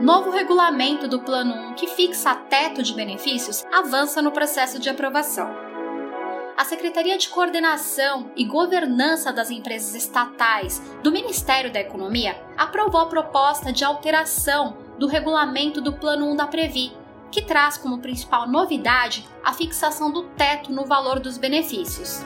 Novo regulamento do Plano 1 que fixa teto de benefícios avança no processo de aprovação. A Secretaria de Coordenação e Governança das Empresas Estatais do Ministério da Economia aprovou a proposta de alteração do regulamento do Plano 1 da Previ, que traz como principal novidade a fixação do teto no valor dos benefícios.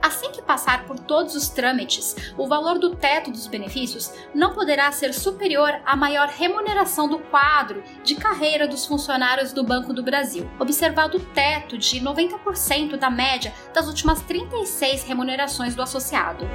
Assim que passar por todos os trâmites, o valor do teto dos benefícios não poderá ser superior à maior remuneração do quadro de carreira dos funcionários do Banco do Brasil, observado o teto de 90% da média das últimas 36 remunerações do associado.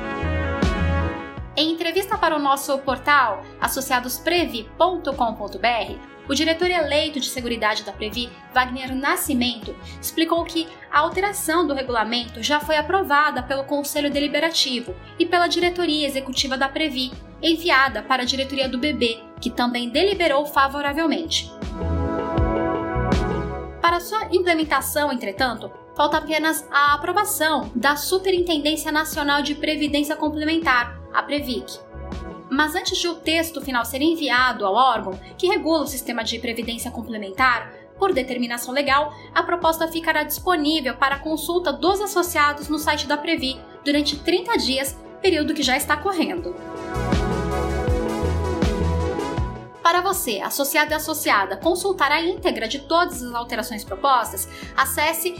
Em entrevista para o nosso portal associadosprevi.com.br, o diretor eleito de Seguridade da Previ, Wagner Nascimento, explicou que a alteração do regulamento já foi aprovada pelo Conselho Deliberativo e pela diretoria executiva da Previ, enviada para a diretoria do BB, que também deliberou favoravelmente. Para sua implementação, entretanto, falta apenas a aprovação da Superintendência Nacional de Previdência Complementar, a Previc. Mas antes de o texto final ser enviado ao órgão que regula o sistema de previdência complementar, por determinação legal, a proposta ficará disponível para consulta dos associados no site da Previ durante 30 dias, período que já está correndo. Para você, associado e associada, consultar a íntegra de todas as alterações propostas, acesse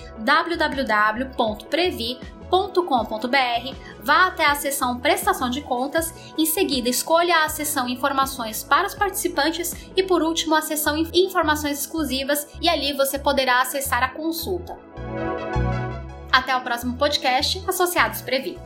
www.previ.com.br, vá até a seção Prestação de Contas, em seguida escolha a seção Informações para os participantes e por último a seção Informações exclusivas e ali você poderá acessar a consulta. Até o próximo podcast Associados Previ.